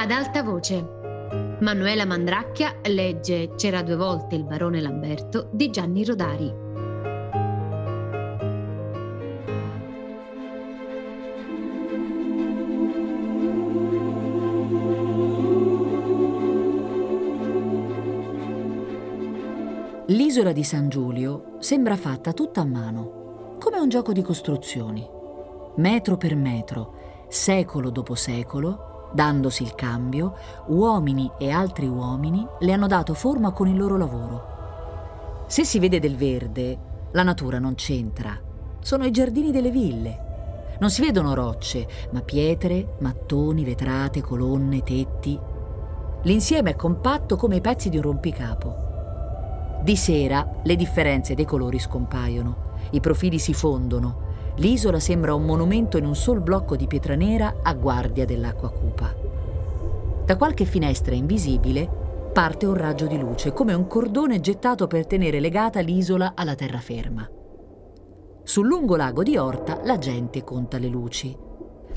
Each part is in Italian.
Ad alta voce. Manuela Mandracchia legge C'era due volte il barone Lamberto di Gianni Rodari. L'isola di San Giulio sembra fatta tutta a mano, come un gioco di costruzioni, metro per metro, secolo dopo secolo, dandosi il cambio, uomini e altri uomini le hanno dato forma con il loro lavoro. Se si vede del verde, la natura non c'entra. Sono i giardini delle ville. Non si vedono rocce, ma pietre, mattoni, vetrate, colonne, tetti. L'insieme è compatto come i pezzi di un rompicapo. Di sera le differenze dei colori scompaiono, i profili si fondono, l'isola sembra un monumento in un sol blocco di pietra nera a guardia dell'acqua cupa. Da qualche finestra invisibile parte un raggio di luce, come un cordone gettato per tenere legata l'isola alla terraferma. Sul lungo lago di Orta la gente conta le luci.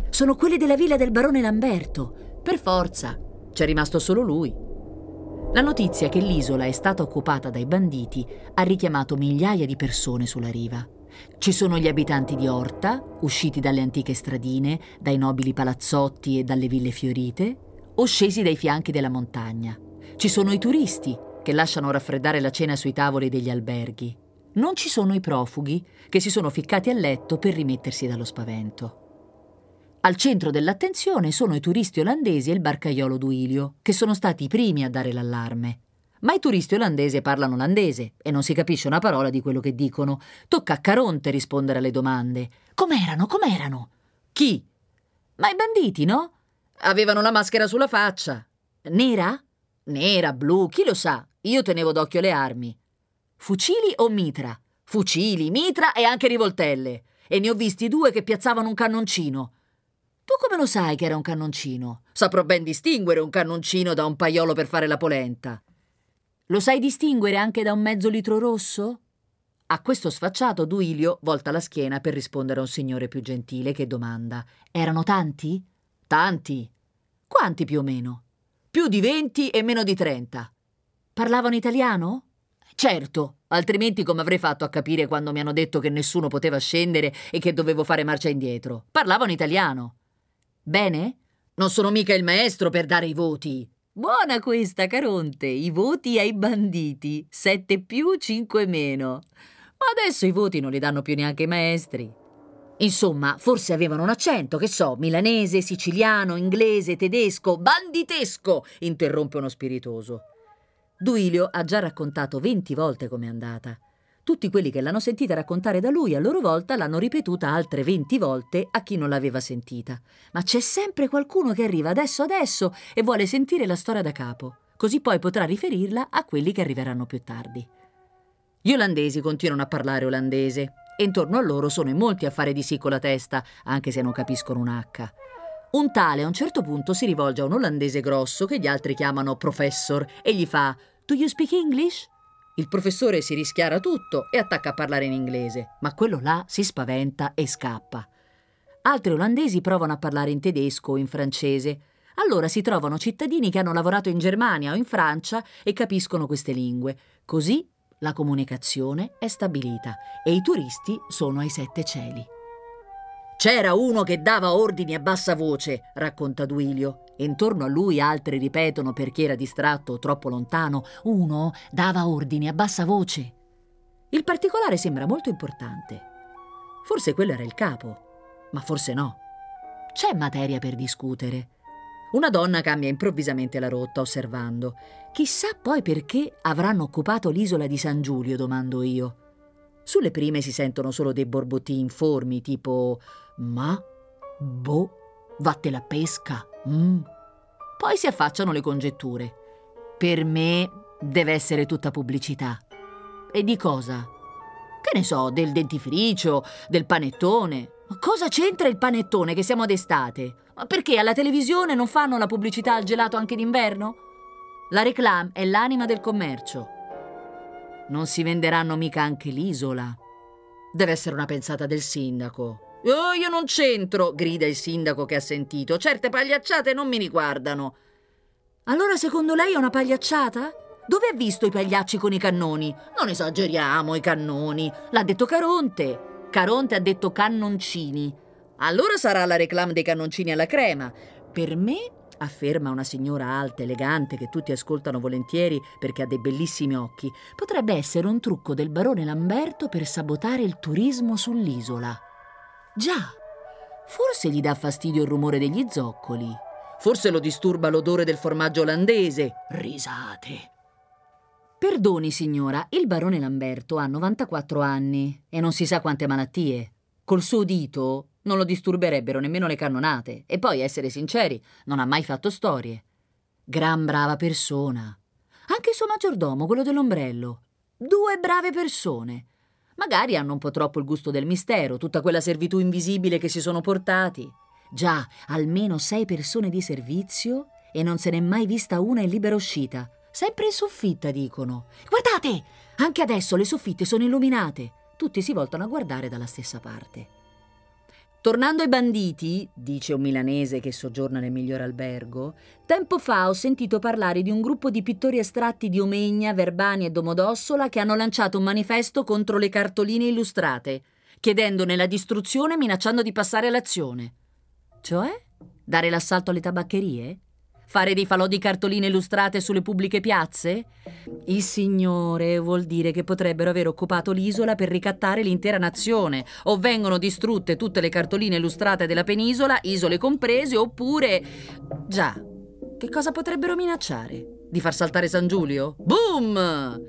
Sono quelle della villa del barone Lamberto. Per forza. C'è rimasto solo lui. La notizia che l'isola è stata occupata dai banditi ha richiamato migliaia di persone sulla riva. Ci sono gli abitanti di Orta, usciti dalle antiche stradine, dai nobili palazzotti e dalle ville fiorite, o scesi dai fianchi della montagna. Ci sono i turisti, che lasciano raffreddare la cena sui tavoli degli alberghi. Non ci sono i profughi, che si sono ficcati a letto per rimettersi dallo spavento. Al centro dell'attenzione sono i turisti olandesi e il barcaiolo Duilio, che sono stati i primi a dare l'allarme. Ma i turisti olandesi parlano olandese e non si capisce una parola di quello che dicono. Tocca a Caronte rispondere alle domande. Com'erano? Com'erano? Chi? Ma i banditi, no? Avevano la maschera sulla faccia. Nera? Nera, blu, chi lo sa? Io tenevo d'occhio le armi. Fucili o mitra? Fucili, mitra e anche rivoltelle. E ne ho visti due che piazzavano un cannoncino. Tu come lo sai che era un cannoncino? Saprò ben distinguere un cannoncino da un paiolo per fare la polenta. Lo sai distinguere anche da un mezzo litro rosso? A questo sfacciato Duilio volta la schiena per rispondere a un signore più gentile che domanda: Erano tanti? Tanti. Quanti più o meno? Più di venti e meno di trenta. Parlavano italiano? Certo, altrimenti come avrei fatto a capire quando mi hanno detto che nessuno poteva scendere e che dovevo fare marcia indietro? Parlavano italiano. Bene? Non sono mica il maestro per dare i voti. Buona questa, Caronte. I voti ai banditi. Sette più, cinque meno. Ma adesso i voti non li danno più neanche i maestri. Insomma, forse avevano un accento, che so, milanese, siciliano, inglese, tedesco, banditesco, interrompe uno spiritoso. Duilio ha già raccontato venti volte com'è andata. Tutti quelli che l'hanno sentita raccontare da lui a loro volta l'hanno ripetuta altre 20 volte a chi non l'aveva sentita. Ma c'è sempre qualcuno che arriva adesso adesso e vuole sentire la storia da capo, così poi potrà riferirla a quelli che arriveranno più tardi. Gli olandesi continuano a parlare olandese e intorno a loro sono in molti a fare di sì con la testa, anche se non capiscono un H. Un tale a un certo punto si rivolge a un olandese grosso che gli altri chiamano professor e gli fa Do you speak English? Il professore si rischiara tutto e attacca a parlare in inglese, ma quello là si spaventa e scappa. Altri olandesi provano a parlare in tedesco o in francese. Allora si trovano cittadini che hanno lavorato in Germania o in Francia e capiscono queste lingue. Così la comunicazione è stabilita e i turisti sono ai sette cieli. C'era uno che dava ordini a bassa voce, racconta Duilio. Intorno a lui altri ripetono perché era distratto o troppo lontano. Uno dava ordini a bassa voce. Il particolare sembra molto importante. Forse quello era il capo, ma forse no. C'è materia per discutere. Una donna cambia improvvisamente la rotta osservando. Chissà poi perché avranno occupato l'isola di San Giulio, domando io. Sulle prime si sentono solo dei borbotti informi, tipo ma, boh, vatte la pesca. Mm. Poi si affacciano le congetture. Per me deve essere tutta pubblicità. E di cosa? Che ne so, del dentifricio, del panettone. Ma cosa c'entra il panettone che siamo d'estate? Ma perché alla televisione non fanno la pubblicità al gelato anche d'inverno? La reclame è l'anima del commercio. Non si venderanno mica anche l'isola. Deve essere una pensata del sindaco. Oh, io non c'entro, grida il sindaco che ha sentito. Certe pagliacciate non mi riguardano. Allora secondo lei è una pagliacciata? Dove ha visto i pagliacci con i cannoni? Non esageriamo, i cannoni. L'ha detto Caronte. Caronte ha detto cannoncini. Allora sarà la reclame dei cannoncini alla crema. Per me, afferma una signora alta, elegante, che tutti ascoltano volentieri perché ha dei bellissimi occhi, potrebbe essere un trucco del barone Lamberto per sabotare il turismo sull'isola. Già, forse gli dà fastidio il rumore degli zoccoli. Forse lo disturba l'odore del formaggio olandese. Risate. Perdoni, signora, il barone Lamberto ha 94 anni e non si sa quante malattie. Col suo dito non lo disturberebbero nemmeno le cannonate. E poi, essere sinceri, non ha mai fatto storie. Gran brava persona. Anche il suo maggiordomo, quello dell'ombrello. Due brave persone. Magari hanno un po' troppo il gusto del mistero, tutta quella servitù invisibile che si sono portati. Già, almeno sei persone di servizio e non se n'è mai vista una in libera uscita. Sempre in soffitta, dicono. Guardate! Anche adesso le soffitte sono illuminate. Tutti si voltano a guardare dalla stessa parte. Tornando ai banditi, dice un milanese che soggiorna nel miglior albergo, tempo fa ho sentito parlare di un gruppo di pittori estratti di Omegna, Verbani e Domodossola che hanno lanciato un manifesto contro le cartoline illustrate, chiedendone la distruzione e minacciando di passare all'azione. Cioè? Dare l'assalto alle tabaccherie? Fare dei falò di cartoline illustrate sulle pubbliche piazze? Il Signore vuol dire che potrebbero aver occupato l'isola per ricattare l'intera nazione, o vengono distrutte tutte le cartoline illustrate della penisola, isole comprese, oppure... Già, che cosa potrebbero minacciare? Di far saltare San Giulio? Boom!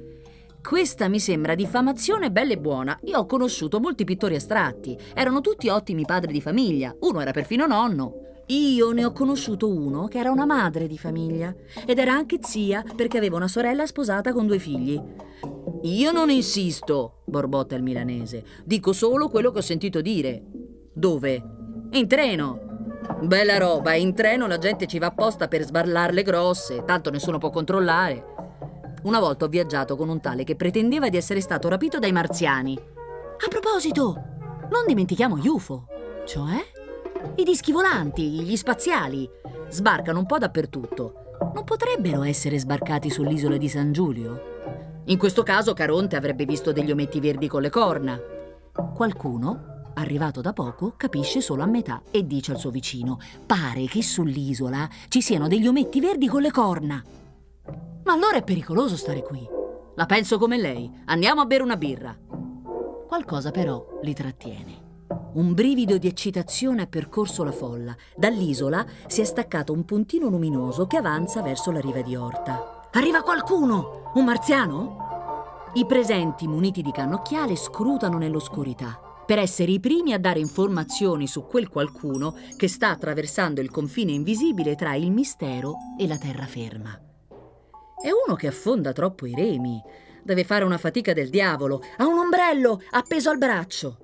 Questa mi sembra diffamazione bella e buona. Io ho conosciuto molti pittori astratti. Erano tutti ottimi padri di famiglia. Uno era perfino nonno. Io ne ho conosciuto uno che era una madre di famiglia ed era anche zia perché aveva una sorella sposata con due figli. Io non insisto, borbotta il milanese. Dico solo quello che ho sentito dire. Dove? In treno. Bella roba, in treno la gente ci va apposta per sbarlarle grosse, tanto nessuno può controllare. Una volta ho viaggiato con un tale che pretendeva di essere stato rapito dai marziani. A proposito, non dimentichiamo UFO. Cioè? I dischi volanti, gli spaziali, sbarcano un po' dappertutto. Non potrebbero essere sbarcati sull'isola di San Giulio? In questo caso Caronte avrebbe visto degli ometti verdi con le corna. Qualcuno, arrivato da poco, capisce solo a metà e dice al suo vicino: Pare che sull'isola ci siano degli ometti verdi con le corna. Ma allora è pericoloso stare qui. La penso come lei. Andiamo a bere una birra. Qualcosa però li trattiene. Un brivido di eccitazione ha percorso la folla. Dall'isola si è staccato un puntino luminoso che avanza verso la riva di Orta. Arriva qualcuno! Un marziano? I presenti, muniti di cannocchiale, scrutano nell'oscurità per essere i primi a dare informazioni su quel qualcuno che sta attraversando il confine invisibile tra il mistero e la terraferma. È uno che affonda troppo i remi. Deve fare una fatica del diavolo. Ha un ombrello appeso al braccio.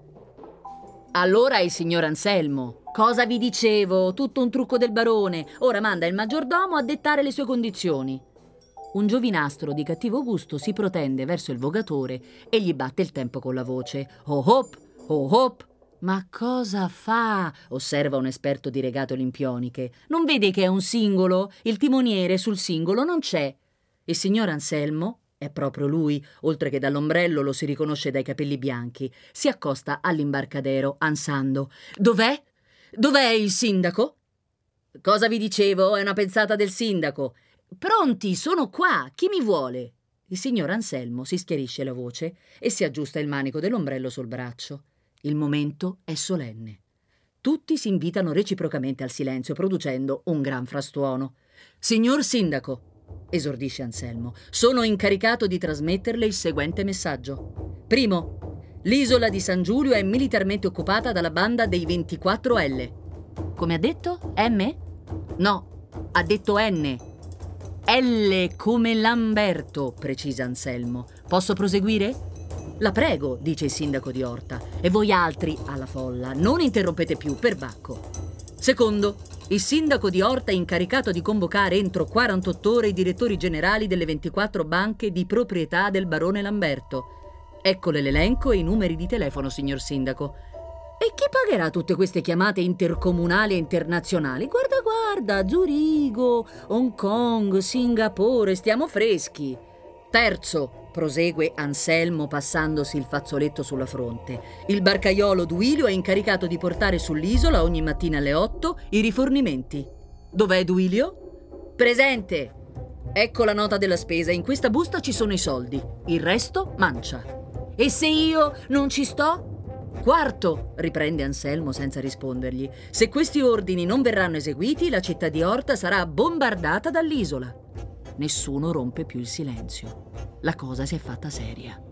Allora il signor Anselmo. Cosa vi dicevo? Tutto un trucco del barone. Ora manda il maggiordomo a dettare le sue condizioni. Un giovinastro di cattivo gusto si protende verso il vogatore e gli batte il tempo con la voce. Oh hop, oh hop. Ma cosa fa? osserva un esperto di regato olimpioniche. Non vede che è un singolo? Il timoniere sul singolo non c'è. Il signor Anselmo, è proprio lui, oltre che dall'ombrello lo si riconosce dai capelli bianchi. Si accosta all'imbarcadero, ansando. Dov'è? Dov'è il sindaco? Cosa vi dicevo? È una pensata del sindaco. Pronti, sono qua. Chi mi vuole? Il signor Anselmo si schiarisce la voce e si aggiusta il manico dell'ombrello sul braccio. Il momento è solenne. Tutti si invitano reciprocamente al silenzio, producendo un gran frastuono. Signor sindaco, esordisce Anselmo, sono incaricato di trasmetterle il seguente messaggio. Primo, l'isola di San Giulio è militarmente occupata dalla banda dei 24L. Come ha detto? M? No, ha detto N. L come Lamberto, precisa Anselmo. Posso proseguire? La prego, dice il sindaco di Orta. E voi altri, alla folla, non interrompete più, per Bacco. Secondo, il sindaco di Orta è incaricato di convocare entro 48 ore i direttori generali delle 24 banche di proprietà del barone Lamberto. Eccole l'elenco e i numeri di telefono, signor sindaco. E chi pagherà tutte queste chiamate intercomunali e internazionali? Guarda, guarda, Zurigo, Hong Kong, Singapore, stiamo freschi. Terzo, prosegue Anselmo passandosi il fazzoletto sulla fronte. Il barcaiolo Duilio è incaricato di portare sull'isola ogni mattina alle 8 i rifornimenti. Dov'è Duilio? Presente! Ecco la nota della spesa, in questa busta ci sono i soldi, il resto mancia. E se io non ci sto? Quarto, riprende Anselmo senza rispondergli, se questi ordini non verranno eseguiti, la città di Orta sarà bombardata dall'isola. Nessuno rompe più il silenzio. La cosa si è fatta seria.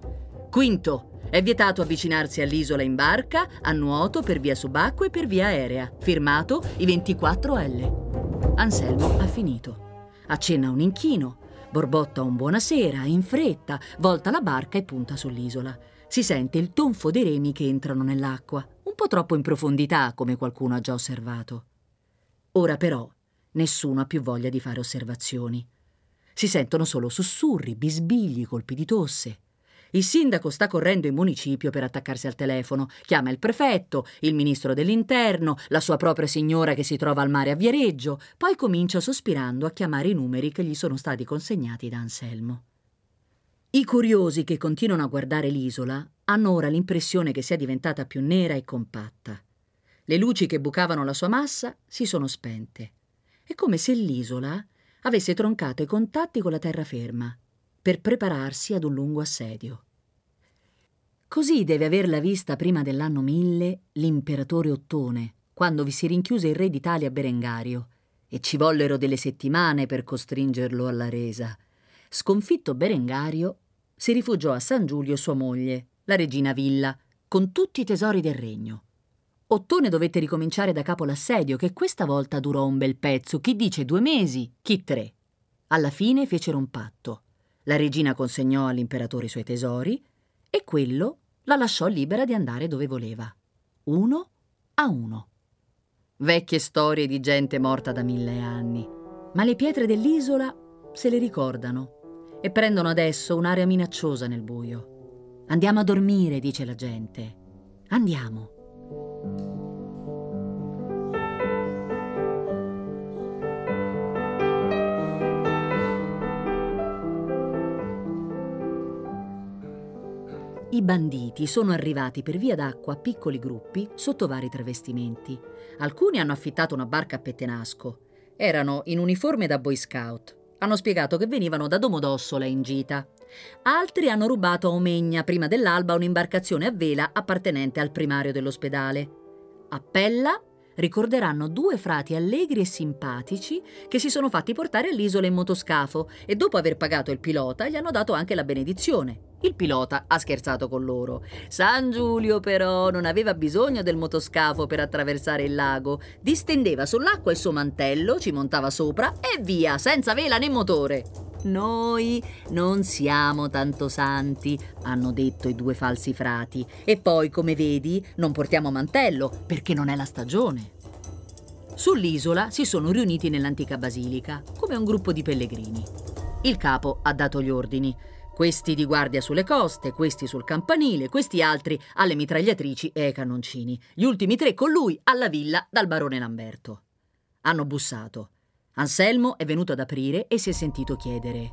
Quinto, è vietato avvicinarsi all'isola in barca, a nuoto, per via subacquea e per via aerea. Firmato i 24L. Anselmo ha finito. Accenna un inchino, borbotta un buonasera, in fretta, volta la barca e punta sull'isola si sente il tonfo dei remi che entrano nell'acqua, un po' troppo in profondità, come qualcuno ha già osservato. Ora però nessuno ha più voglia di fare osservazioni. Si sentono solo sussurri, bisbigli, colpi di tosse. Il sindaco sta correndo in municipio per attaccarsi al telefono, chiama il prefetto, il ministro dell'interno, la sua propria signora che si trova al mare a Viareggio, poi comincia sospirando a chiamare i numeri che gli sono stati consegnati da Anselmo. I curiosi che continuano a guardare l'isola hanno ora l'impressione che sia diventata più nera e compatta. Le luci che bucavano la sua massa si sono spente. È come se l'isola avesse troncato i contatti con la terraferma per prepararsi ad un lungo assedio. Così deve averla vista prima dell'anno mille l'imperatore Ottone, quando vi si rinchiuse il re d'Italia Berengario, e ci vollero delle settimane per costringerlo alla resa. Sconfitto Berengario, si rifugiò a San Giulio sua moglie, la regina Villa, con tutti i tesori del regno. Ottone dovette ricominciare da capo l'assedio, che questa volta durò un bel pezzo, chi dice due mesi, chi tre. Alla fine fecero un patto. La regina consegnò all'imperatore i suoi tesori e quello la lasciò libera di andare dove voleva, uno a uno. Vecchie storie di gente morta da mille anni, ma le pietre dell'isola se le ricordano e prendono adesso un'aria minacciosa nel buio. Andiamo a dormire, dice la gente. Andiamo. I banditi sono arrivati per via d'acqua a piccoli gruppi sotto vari travestimenti. Alcuni hanno affittato una barca a Pettenasco. Erano in uniforme da Boy Scout. Hanno spiegato che venivano da Domodossola in gita. Altri hanno rubato a Omegna prima dell'alba un'imbarcazione a vela appartenente al primario dell'ospedale. A Pella ricorderanno due frati allegri e simpatici che si sono fatti portare all'isola in motoscafo e dopo aver pagato il pilota gli hanno dato anche la benedizione. Il pilota ha scherzato con loro. San Giulio però non aveva bisogno del motoscafo per attraversare il lago. Distendeva sull'acqua il suo mantello, ci montava sopra e via, senza vela né motore. Noi non siamo tanto santi, hanno detto i due falsi frati. E poi, come vedi, non portiamo mantello perché non è la stagione. Sull'isola si sono riuniti nell'antica basilica, come un gruppo di pellegrini. Il capo ha dato gli ordini. Questi di guardia sulle coste, questi sul campanile, questi altri alle mitragliatrici e ai cannoncini. Gli ultimi tre con lui alla villa dal barone Lamberto. Hanno bussato. Anselmo è venuto ad aprire e si è sentito chiedere: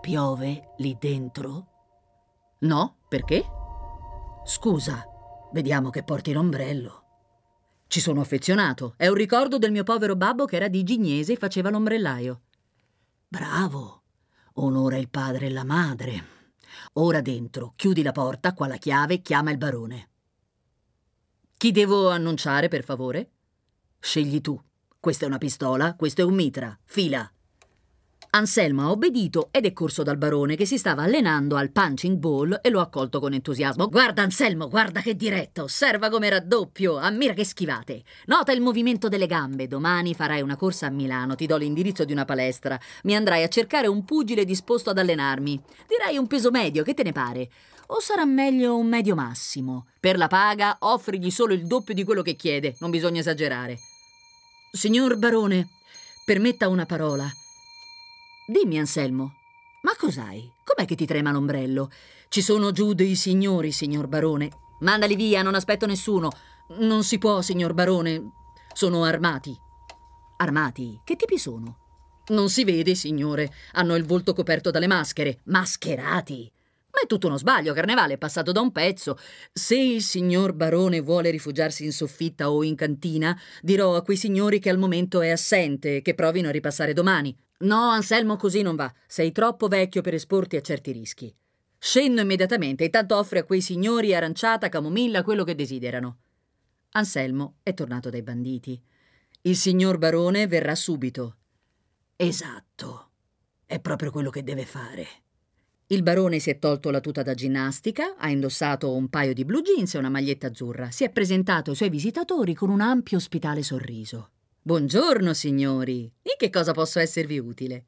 Piove lì dentro? No, perché? Scusa, vediamo che porti l'ombrello. Ci sono affezionato. È un ricordo del mio povero babbo che era di Gignese e faceva l'ombrellaio. Bravo, Onora il padre e la madre. Ora dentro, chiudi la porta, qua la chiave, chiama il barone. Chi devo annunciare, per favore? Scegli tu. Questa è una pistola, questo è un mitra. Fila. Anselmo ha obbedito ed è corso dal barone che si stava allenando al punching ball e lo ha accolto con entusiasmo. Guarda Anselmo, guarda che diretto, osserva come raddoppio, ammira che schivate. Nota il movimento delle gambe, domani farai una corsa a Milano, ti do l'indirizzo di una palestra, mi andrai a cercare un pugile disposto ad allenarmi. Direi un peso medio, che te ne pare? O sarà meglio un medio massimo? Per la paga offrigli solo il doppio di quello che chiede, non bisogna esagerare. Signor barone, permetta una parola. Dimmi, Anselmo, ma cos'hai? Com'è che ti trema l'ombrello? Ci sono giù dei signori, signor barone. Mandali via, non aspetto nessuno. Non si può, signor barone. Sono armati. Armati? Che tipi sono? Non si vede, signore. Hanno il volto coperto dalle maschere. Mascherati. Ma è tutto uno sbaglio, Carnevale è passato da un pezzo. Se il signor barone vuole rifugiarsi in soffitta o in cantina, dirò a quei signori che al momento è assente e che provino a ripassare domani. No, Anselmo, così non va. Sei troppo vecchio per esporti a certi rischi. Scendo immediatamente, intanto offre a quei signori aranciata, camomilla, quello che desiderano. Anselmo è tornato dai banditi. Il signor barone verrà subito. Esatto. È proprio quello che deve fare. Il barone si è tolto la tuta da ginnastica, ha indossato un paio di blue jeans e una maglietta azzurra. Si è presentato ai suoi visitatori con un ampio ospitale sorriso. Buongiorno, signori. In che cosa posso esservi utile?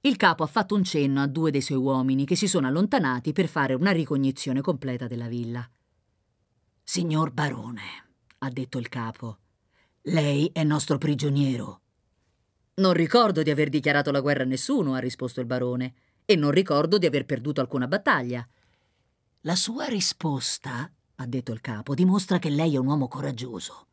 Il capo ha fatto un cenno a due dei suoi uomini che si sono allontanati per fare una ricognizione completa della villa. Signor barone, ha detto il capo, lei è nostro prigioniero. Non ricordo di aver dichiarato la guerra a nessuno, ha risposto il barone, e non ricordo di aver perduto alcuna battaglia. La sua risposta, ha detto il capo, dimostra che lei è un uomo coraggioso.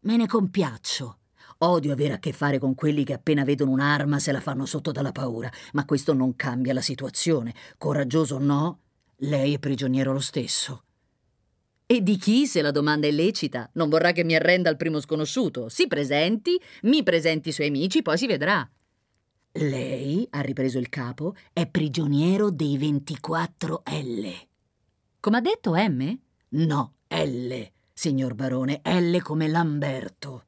Me ne compiaccio. Odio avere a che fare con quelli che appena vedono un'arma se la fanno sotto dalla paura, ma questo non cambia la situazione. Coraggioso o no, lei è prigioniero lo stesso. E di chi, se la domanda è lecita? Non vorrà che mi arrenda al primo sconosciuto. Si presenti, mi presenti i suoi amici, poi si vedrà. Lei, ha ripreso il capo, è prigioniero dei 24 L. Come ha detto M? No, L, signor barone, L come Lamberto.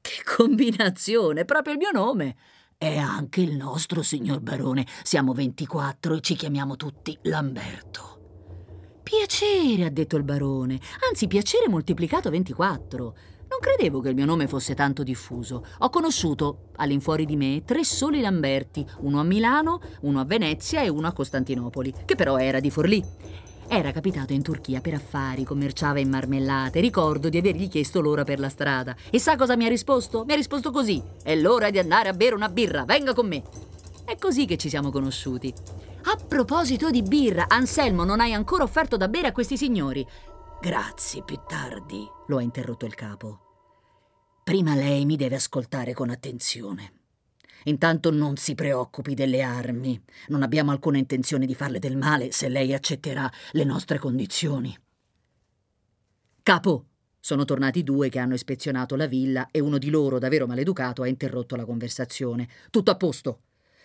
Che combinazione, proprio il mio nome. È anche il nostro, signor barone. Siamo 24 e ci chiamiamo tutti Lamberto. Piacere, ha detto il barone. Anzi, piacere moltiplicato 24. Non credevo che il mio nome fosse tanto diffuso. Ho conosciuto, all'infuori di me, tre soli Lamberti, uno a Milano, uno a Venezia e uno a Costantinopoli, che però era di Forlì. Era capitato in Turchia per affari, commerciava in marmellate. Ricordo di avergli chiesto l'ora per la strada. E sa cosa mi ha risposto? Mi ha risposto così: È l'ora di andare a bere una birra, venga con me. È così che ci siamo conosciuti. A proposito di birra, Anselmo, non hai ancora offerto da bere a questi signori? Grazie, più tardi, lo ha interrotto il capo. Prima lei mi deve ascoltare con attenzione. Intanto non si preoccupi delle armi. Non abbiamo alcuna intenzione di farle del male se lei accetterà le nostre condizioni. Capo, sono tornati due che hanno ispezionato la villa e uno di loro, davvero maleducato, ha interrotto la conversazione. Tutto a posto.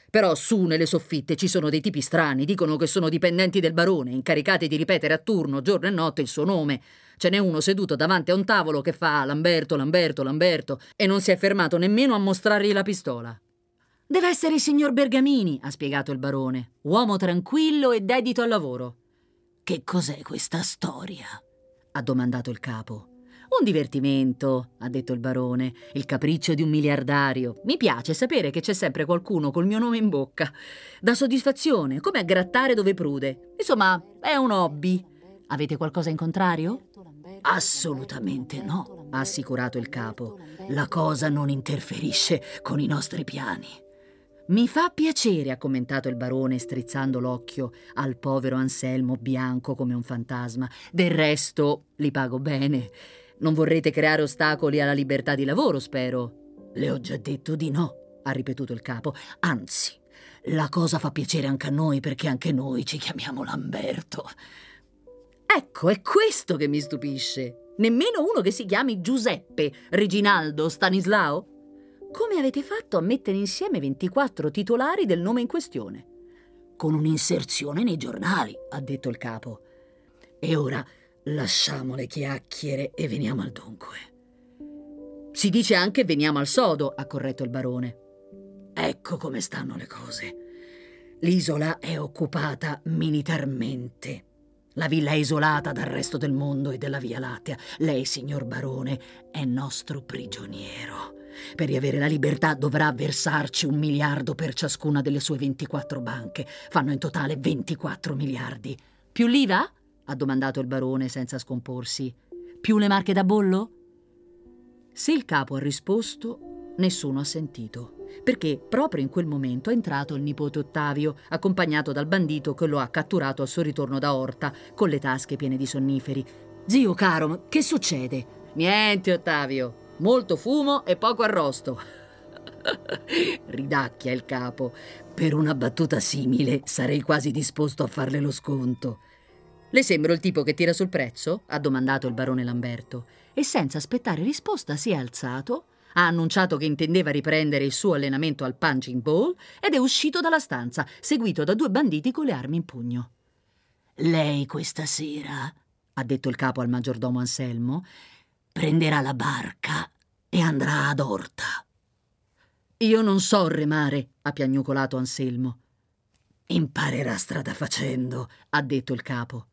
Però su nelle soffitte ci sono dei tipi strani, dicono che sono dipendenti del barone, incaricati di ripetere a turno, giorno e notte, il suo nome. Ce n'è uno seduto davanti a un tavolo che fa Lamberto, Lamberto, Lamberto, e non si è fermato nemmeno a mostrargli la pistola. Deve essere il signor Bergamini, ha spiegato il barone. Uomo tranquillo e dedito al lavoro. Che cos'è questa storia? ha domandato il capo. Un divertimento, ha detto il barone, il capriccio di un miliardario. Mi piace sapere che c'è sempre qualcuno col mio nome in bocca. Da soddisfazione, come a grattare dove prude. Insomma, è un hobby. Avete qualcosa in contrario? Assolutamente no, ha assicurato il capo. La cosa non interferisce con i nostri piani. Mi fa piacere, ha commentato il barone strizzando l'occhio al povero Anselmo bianco come un fantasma. Del resto, li pago bene. Non vorrete creare ostacoli alla libertà di lavoro, spero. Le ho già detto di no, ha ripetuto il capo. Anzi, la cosa fa piacere anche a noi perché anche noi ci chiamiamo Lamberto. Ecco, è questo che mi stupisce. Nemmeno uno che si chiami Giuseppe, Reginaldo, Stanislao? Come avete fatto a mettere insieme 24 titolari del nome in questione? Con un'inserzione nei giornali, ha detto il capo. E ora lasciamo le chiacchiere e veniamo al dunque. Si dice anche veniamo al sodo, ha corretto il barone. Ecco come stanno le cose. L'isola è occupata militarmente. La villa è isolata dal resto del mondo e della Via Lattea. Lei, signor barone, è nostro prigioniero. Per riavere la libertà dovrà versarci un miliardo per ciascuna delle sue 24 banche. Fanno in totale 24 miliardi. Più l'IVA? Ha domandato il barone senza scomporsi. Più le marche da bollo? Se il capo ha risposto, nessuno ha sentito, perché proprio in quel momento è entrato il nipote Ottavio, accompagnato dal bandito che lo ha catturato al suo ritorno da Orta, con le tasche piene di sonniferi. Zio caro, che succede? Niente, Ottavio. Molto fumo e poco arrosto. Ridacchia il capo. Per una battuta simile sarei quasi disposto a farle lo sconto. Le sembro il tipo che tira sul prezzo? ha domandato il barone Lamberto. E senza aspettare risposta si è alzato, ha annunciato che intendeva riprendere il suo allenamento al punching ball ed è uscito dalla stanza, seguito da due banditi con le armi in pugno. Lei questa sera, ha detto il capo al maggiordomo Anselmo, prenderà la barca e andrà ad Orta. Io non so remare, ha piagnucolato Anselmo. Imparerà strada facendo, ha detto il capo.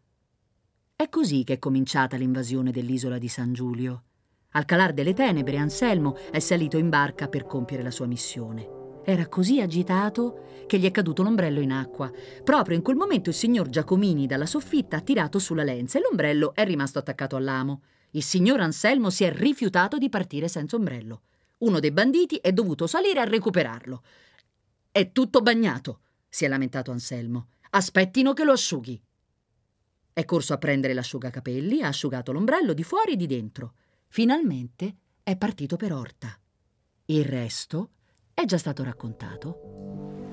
È così che è cominciata l'invasione dell'isola di San Giulio. Al calar delle tenebre, Anselmo è salito in barca per compiere la sua missione. Era così agitato che gli è caduto l'ombrello in acqua. Proprio in quel momento il signor Giacomini dalla soffitta ha tirato sulla lenza e l'ombrello è rimasto attaccato all'amo. Il signor Anselmo si è rifiutato di partire senza ombrello. Uno dei banditi è dovuto salire a recuperarlo. È tutto bagnato, si è lamentato Anselmo. Aspettino che lo asciughi. È corso a prendere l'asciugacapelli, ha asciugato l'ombrello di fuori e di dentro. Finalmente è partito per Orta. Il resto è già stato raccontato.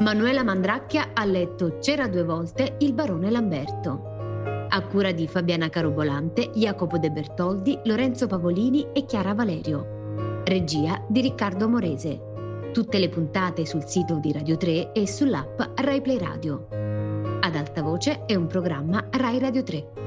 Manuela Mandracchia ha letto C'era due volte il barone Lamberto. A cura di Fabiana Carobolante, Jacopo De Bertoldi, Lorenzo Pavolini e Chiara Valerio. Regia di Riccardo Morese. Tutte le puntate sul sito di Radio 3 e sull'app Rai Play Radio. Ad alta voce è un programma Rai Radio 3.